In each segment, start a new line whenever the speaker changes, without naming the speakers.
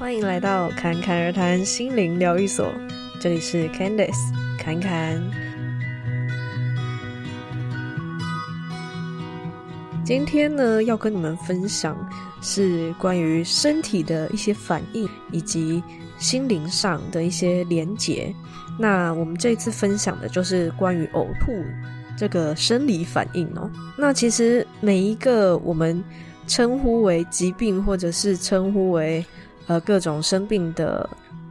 欢迎来到侃侃而谈心灵疗愈所，这里是 Candice 侃侃。今天呢，要跟你们分享是关于身体的一些反应，以及心灵上的一些连结。那我们这次分享的就是关于呕吐这个生理反应哦。那其实每一个我们称呼为疾病，或者是称呼为呃，各种生病的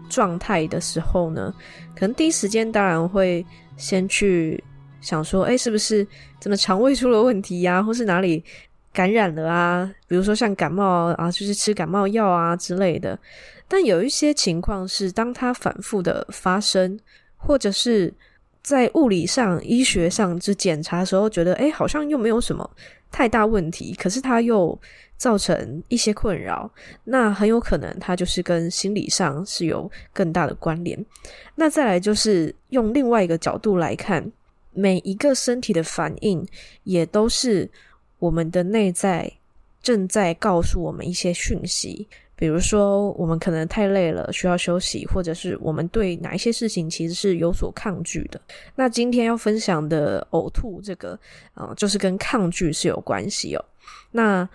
状态的时候呢，可能第一时间当然会先去想说，哎，是不是怎么肠胃出了问题呀，或是哪里感染了啊？比如说像感冒啊，就是吃感冒药啊之类的。但有一些情况是，当它反复的发生，或者是在物理上、医学上之检查的时候，觉得哎，好像又没有什么太大问题，可是它又造成一些困扰，那很有可能它就是跟心理上是有更大的关联。那再来就是用另外一个角度来看，每一个身体的反应也都是我们的内在正在告诉我们一些讯息。比如说，我们可能太累了，需要休息，或者是我们对哪一些事情其实是有所抗拒的。那今天要分享的呕吐这个，啊、就是跟抗拒是有关系哦。那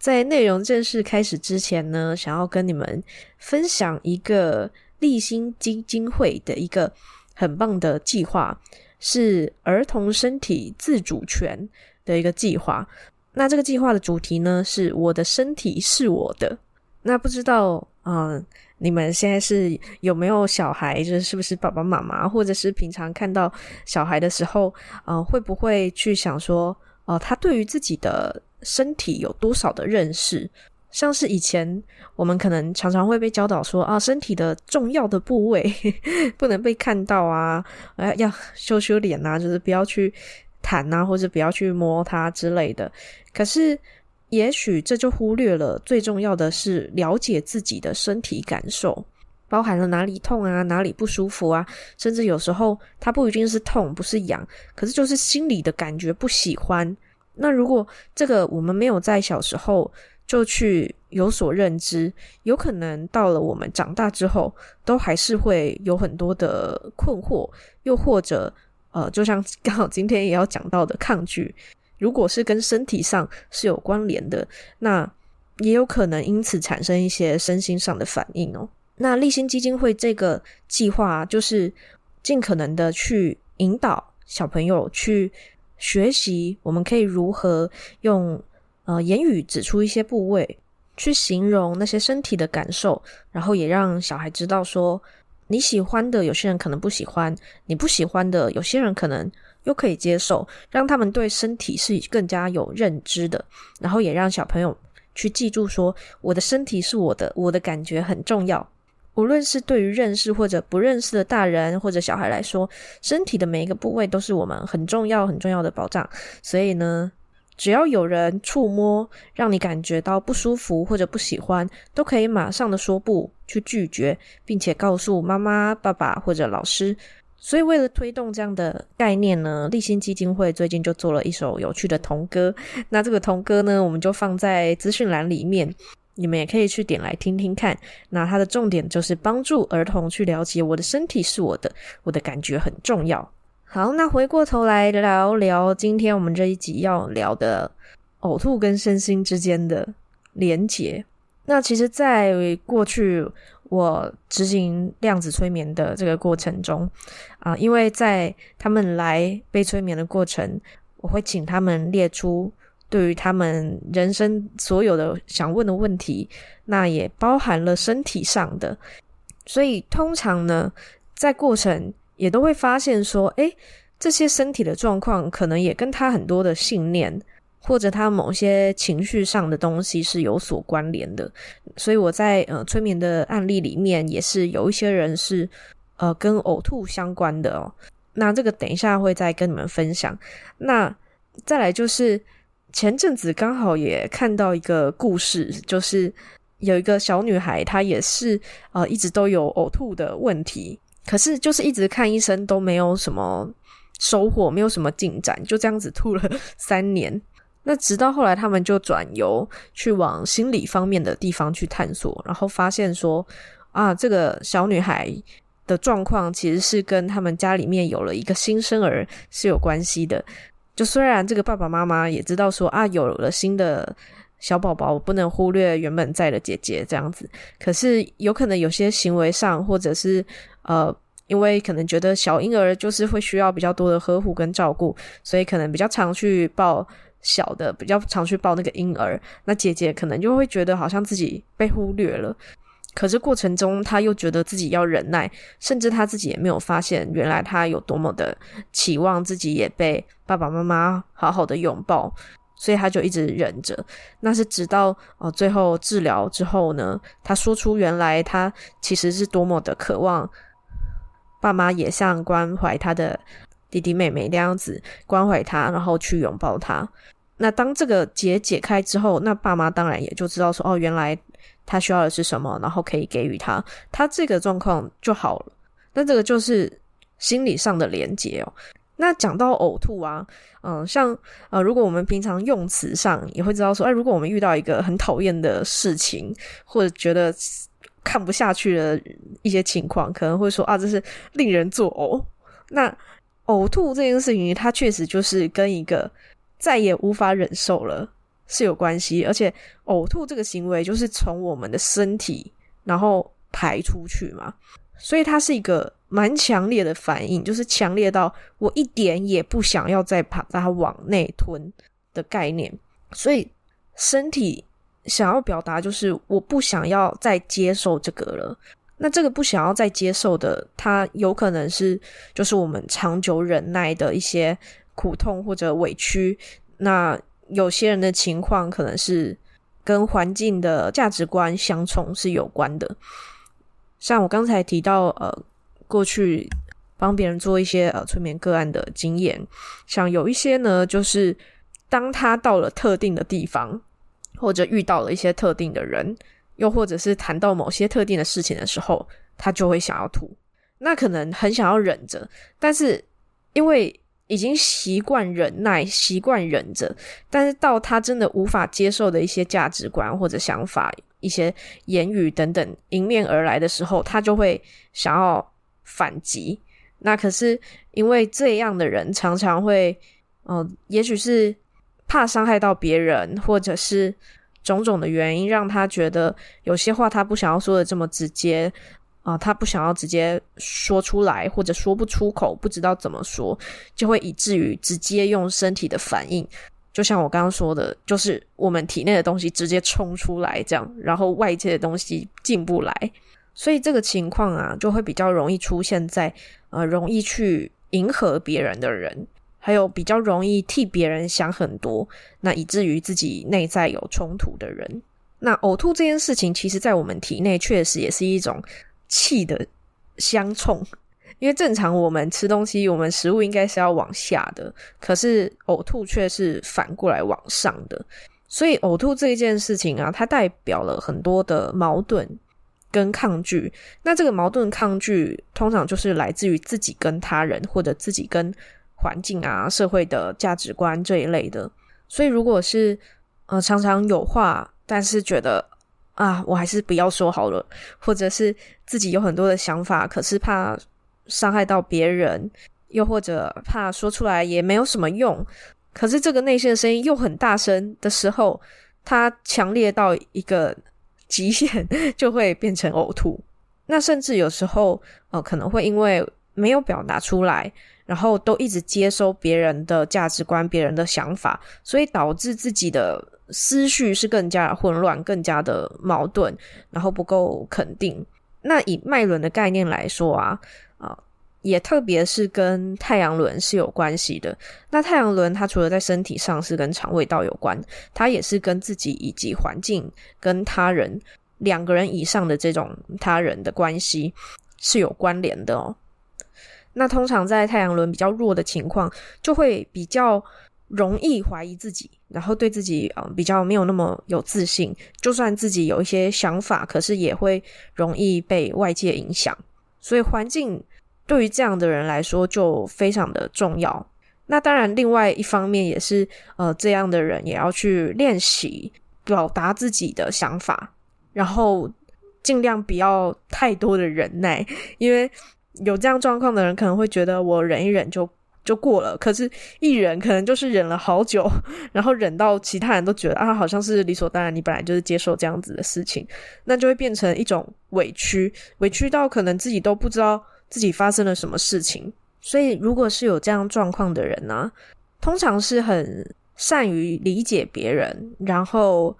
在内容正式开始之前呢，想要跟你们分享一个立新基金会的一个很棒的计划，是儿童身体自主权的一个计划。那这个计划的主题呢，是我的身体是我的。那不知道，嗯、你们现在是有没有小孩？就是是不是爸爸妈妈，或者是平常看到小孩的时候，呃，会不会去想说，哦、呃，他对于自己的身体有多少的认识？像是以前我们可能常常会被教导说啊，身体的重要的部位 不能被看到啊，呃，要羞羞脸啊，就是不要去弹啊，或者不要去摸它之类的。可是，也许这就忽略了最重要的是了解自己的身体感受，包含了哪里痛啊，哪里不舒服啊，甚至有时候它不一定是痛，不是痒，可是就是心里的感觉不喜欢。那如果这个我们没有在小时候就去有所认知，有可能到了我们长大之后，都还是会有很多的困惑，又或者呃，就像刚好今天也要讲到的抗拒，如果是跟身体上是有关联的，那也有可能因此产生一些身心上的反应哦。那立新基金会这个计划就是尽可能的去引导小朋友去。学习我们可以如何用呃言语指出一些部位，去形容那些身体的感受，然后也让小孩知道说你喜欢的，有些人可能不喜欢；你不喜欢的，有些人可能又可以接受，让他们对身体是更加有认知的。然后也让小朋友去记住说，我的身体是我的，我的感觉很重要。无论是对于认识或者不认识的大人或者小孩来说，身体的每一个部位都是我们很重要很重要的保障。所以呢，只要有人触摸，让你感觉到不舒服或者不喜欢，都可以马上的说不，去拒绝，并且告诉妈妈、爸爸或者老师。所以为了推动这样的概念呢，立新基金会最近就做了一首有趣的童歌。那这个童歌呢，我们就放在资讯栏里面。你们也可以去点来听听看。那它的重点就是帮助儿童去了解我的身体是我的，我的感觉很重要。好，那回过头来聊聊今天我们这一集要聊的呕吐跟身心之间的连结。那其实，在过去我执行量子催眠的这个过程中啊，因为在他们来被催眠的过程，我会请他们列出。对于他们人生所有的想问的问题，那也包含了身体上的，所以通常呢，在过程也都会发现说，诶，这些身体的状况可能也跟他很多的信念，或者他某些情绪上的东西是有所关联的。所以我在呃催眠的案例里面，也是有一些人是呃跟呕吐相关的哦。那这个等一下会再跟你们分享。那再来就是。前阵子刚好也看到一个故事，就是有一个小女孩，她也是呃一直都有呕吐的问题，可是就是一直看医生都没有什么收获，没有什么进展，就这样子吐了三年。那直到后来，他们就转由去往心理方面的地方去探索，然后发现说，啊，这个小女孩的状况其实是跟他们家里面有了一个新生儿是有关系的。就虽然这个爸爸妈妈也知道说，啊，有了新的小宝宝，不能忽略原本在的姐姐这样子，可是有可能有些行为上，或者是呃。因为可能觉得小婴儿就是会需要比较多的呵护跟照顾，所以可能比较常去抱小的，比较常去抱那个婴儿。那姐姐可能就会觉得好像自己被忽略了，可是过程中他又觉得自己要忍耐，甚至他自己也没有发现原来他有多么的期望自己也被爸爸妈妈好好的拥抱，所以他就一直忍着。那是直到哦最后治疗之后呢，他说出原来他其实是多么的渴望。爸妈也像关怀他的弟弟妹妹那样子关怀他，然后去拥抱他。那当这个结解开之后，那爸妈当然也就知道说，哦，原来他需要的是什么，然后可以给予他，他这个状况就好了。那这个就是心理上的连接哦。那讲到呕吐啊，嗯，像呃，如果我们平常用词上也会知道说，哎，如果我们遇到一个很讨厌的事情，或者觉得。看不下去的一些情况，可能会说啊，这是令人作呕。那呕吐这件事情，它确实就是跟一个再也无法忍受了是有关系，而且呕吐这个行为就是从我们的身体然后排出去嘛，所以它是一个蛮强烈的反应，就是强烈到我一点也不想要再把它往内吞的概念，所以身体。想要表达就是我不想要再接受这个了。那这个不想要再接受的，它有可能是就是我们长久忍耐的一些苦痛或者委屈。那有些人的情况可能是跟环境的价值观相冲是有关的。像我刚才提到，呃，过去帮别人做一些呃催眠个案的经验，像有一些呢，就是当他到了特定的地方。或者遇到了一些特定的人，又或者是谈到某些特定的事情的时候，他就会想要吐。那可能很想要忍着，但是因为已经习惯忍耐，习惯忍着，但是到他真的无法接受的一些价值观或者想法、一些言语等等迎面而来的时候，他就会想要反击。那可是因为这样的人常常会，嗯、也许是。怕伤害到别人，或者是种种的原因，让他觉得有些话他不想要说的这么直接啊、他不想要直接说出来，或者说不出口，不知道怎么说，就会以至于直接用身体的反应，就像我刚刚说的，就是我们体内的东西直接冲出来，这样，然后外界的东西进不来，所以这个情况啊，就会比较容易出现在呃，容易去迎合别人的人。还有比较容易替别人想很多，那以至于自己内在有冲突的人。那呕吐这件事情，其实在我们体内确实也是一种气的相冲，因为正常我们吃东西，我们食物应该是要往下的，可是呕吐却是反过来往上的。所以呕吐这一件事情啊，它代表了很多的矛盾跟抗拒。那这个矛盾抗拒，通常就是来自于自己跟他人，或者自己跟环境啊，社会的价值观这一类的，所以如果是呃常常有话，但是觉得啊，我还是不要说好了，或者是自己有很多的想法，可是怕伤害到别人，又或者怕说出来也没有什么用，可是这个内心的声音又很大声的时候，它强烈到一个极限，就会变成呕吐。那甚至有时候呃可能会因为没有表达出来。然后都一直接收别人的价值观、别人的想法，所以导致自己的思绪是更加混乱、更加的矛盾，然后不够肯定。那以脉轮的概念来说啊，啊，也特别是跟太阳轮是有关系的。那太阳轮它除了在身体上是跟肠胃道有关，它也是跟自己以及环境、跟他人两个人以上的这种他人的关系是有关联的哦。那通常在太阳轮比较弱的情况，就会比较容易怀疑自己，然后对自己啊、比较没有那么有自信。就算自己有一些想法，可是也会容易被外界影响。所以环境对于这样的人来说就非常的重要。那当然，另外一方面也是，呃，这样的人也要去练习表达自己的想法，然后尽量不要太多的忍耐，因为有这样状况的人可能会觉得我忍一忍就就过了，可是一忍可能就是忍了好久，然后忍到其他人都觉得啊，好像是理所当然，你本来就是接受这样子的事情，那就会变成一种委屈，委屈到可能自己都不知道自己发生了什么事情。所以，如果是有这样状况的人呢，通常是很善于理解别人，然后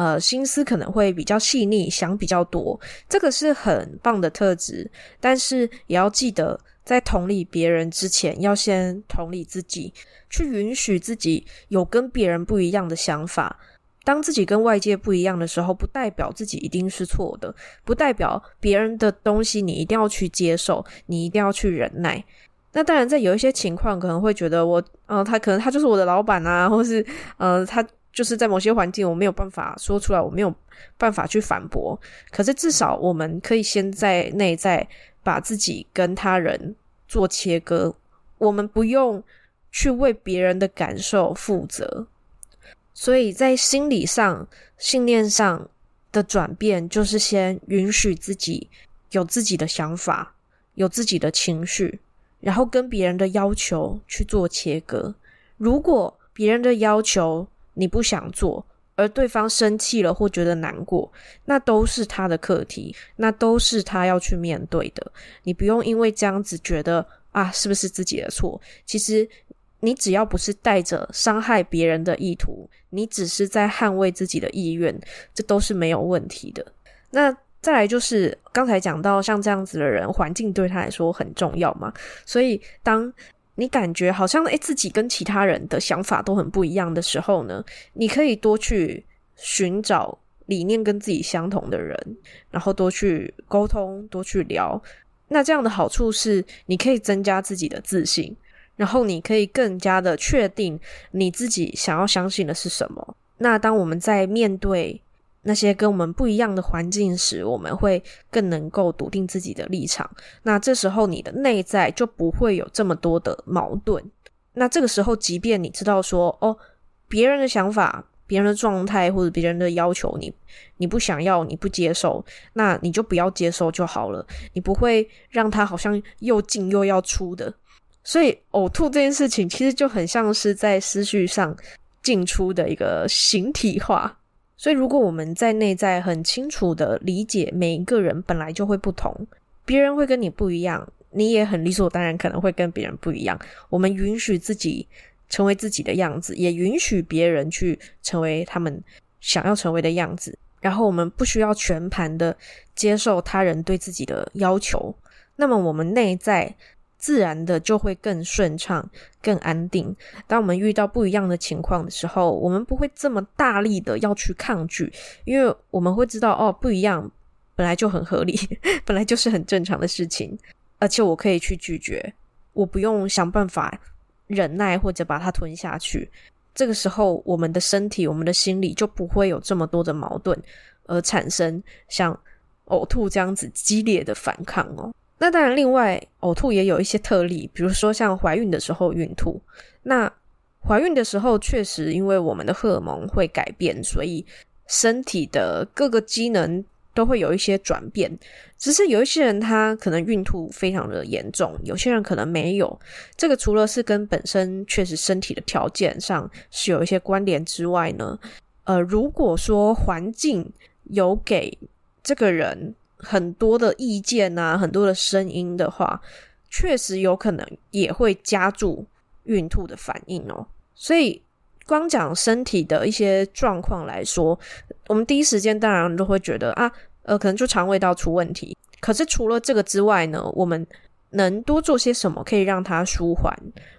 呃，心思可能会比较细腻，想比较多，这个是很棒的特质。但是也要记得，在同理别人之前，要先同理自己，去允许自己有跟别人不一样的想法。当自己跟外界不一样的时候，不代表自己一定是错的，不代表别人的东西你一定要去接受，你一定要去忍耐。那当然，在有一些情况，可能会觉得我，呃，他可能他就是我的老板啊，或是呃，他就是在某些环境我没有办法说出来，我没有办法去反驳。可是至少我们可以先在内在把自己跟他人做切割，我们不用去为别人的感受负责。所以在心理上、信念上的转变，就是先允许自己有自己的想法，有自己的情绪。然后跟别人的要求去做切割。如果别人的要求你不想做，而对方生气了或觉得难过，那都是他的课题，那都是他要去面对的。你不用因为这样子觉得啊，是不是自己的错？其实你只要不是带着伤害别人的意图，你只是在捍卫自己的意愿，这都是没有问题的。那。再来就是刚才讲到像这样子的人，环境对他来说很重要嘛。所以当你感觉好像诶自己跟其他人的想法都很不一样的时候呢，你可以多去寻找理念跟自己相同的人，然后多去沟通，多去聊。那这样的好处是，你可以增加自己的自信，然后你可以更加的确定你自己想要相信的是什么。那当我们在面对那些跟我们不一样的环境时，我们会更能够笃定自己的立场。那这时候你的内在就不会有这么多的矛盾。那这个时候，即便你知道说，哦，别人的想法、别人的状态或者别人的要求你，你不想要、你不接受，那你就不要接受就好了。你不会让他好像又进又要出的。所以，呕吐这件事情其实就很像是在思绪上进出的一个形体化。所以，如果我们在内在很清楚的理解每一个人本来就会不同，别人会跟你不一样，你也很理所当然可能会跟别人不一样。我们允许自己成为自己的样子，也允许别人去成为他们想要成为的样子。然后，我们不需要全盘的接受他人对自己的要求。那么，我们内在。自然的就会更顺畅、更安定。当我们遇到不一样的情况的时候，我们不会这么大力的要去抗拒，因为我们会知道，哦，不一样本来就很合理，本来就是很正常的事情，而且我可以去拒绝，我不用想办法忍耐或者把它吞下去。这个时候，我们的身体、我们的心理就不会有这么多的矛盾，而产生像呕吐这样子激烈的反抗哦。那当然，另外呕吐也有一些特例，比如说像怀孕的时候孕吐。那怀孕的时候，确实因为我们的荷尔蒙会改变，所以身体的各个机能都会有一些转变。只是有一些人他可能孕吐非常的严重，有些人可能没有。这个除了是跟本身确实身体的条件上是有一些关联之外呢，呃，如果说环境有给这个人。很多的意见啊，很多的声音的话，确实有可能也会加注孕吐的反应哦。所以，光讲身体的一些状况来说，我们第一时间当然都会觉得啊，呃，可能就肠胃道出问题。可是除了这个之外呢，我们能多做些什么可以让它舒缓？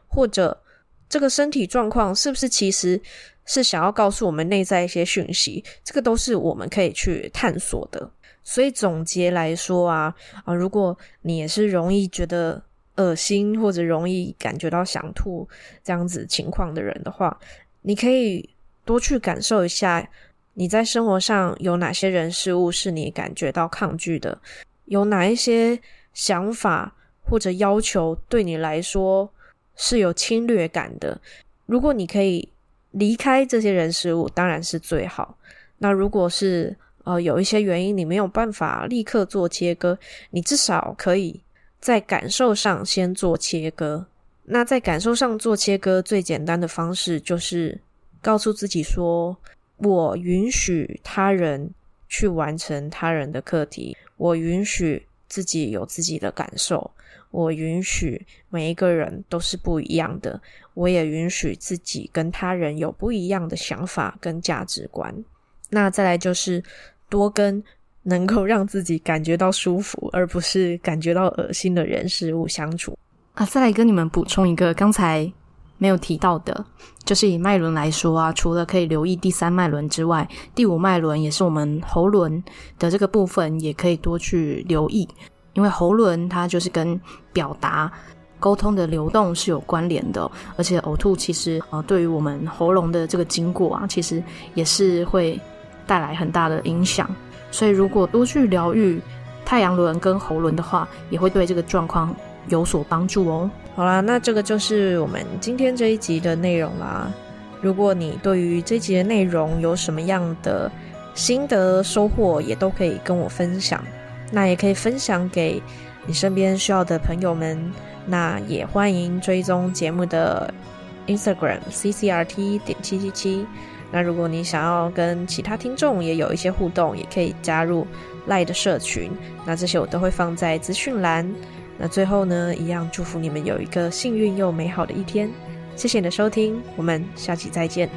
或者这个身体状况是不是其实是想要告诉我们内在一些讯息？这个都是我们可以去探索的。所以总结来说啊，啊，如果你也是容易觉得恶心或者容易感觉到想吐这样子情况的人的话，你可以多去感受一下，你在生活上有哪些人事物是你感觉到抗拒的，有哪一些想法或者要求对你来说是有侵略感的。如果你可以离开这些人事物，当然是最好。那如果是呃有一些原因你没有办法立刻做切割，你至少可以在感受上先做切割。那在感受上做切割，最简单的方式就是告诉自己说：我允许他人去完成他人的课题，我允许自己有自己的感受。我允许每一个人都是不一样的，我也允许自己跟他人有不一样的想法跟价值观。那再来就是多跟能够让自己感觉到舒服，而不是感觉到恶心的人事物相处。
啊，再来跟你们补充一个刚才没有提到的，就是以脉轮来说啊，除了可以留意第三脉轮之外，第五脉轮也是我们喉轮的这个部分，也可以多去留意。因为喉轮它就是跟表达、沟通的流动是有关联的，而且呕吐其实呃对于我们喉咙的这个经过啊，其实也是会带来很大的影响。所以如果多去疗愈太阳轮跟喉轮的话，也会对这个状况有所帮助哦。
好啦，那这个就是我们今天这一集的内容啦。如果你对于这集的内容有什么样的心得收获，也都可以跟我分享。那也可以分享给你身边需要的朋友们。那也欢迎追踪节目的 Instagram CCRT 点七七七。那如果你想要跟其他听众也有一些互动，也可以加入 Line 的社群。那这些我都会放在资讯栏。那最后呢，一样祝福你们有一个幸运又美好的一天。谢谢你的收听，我们下期再见。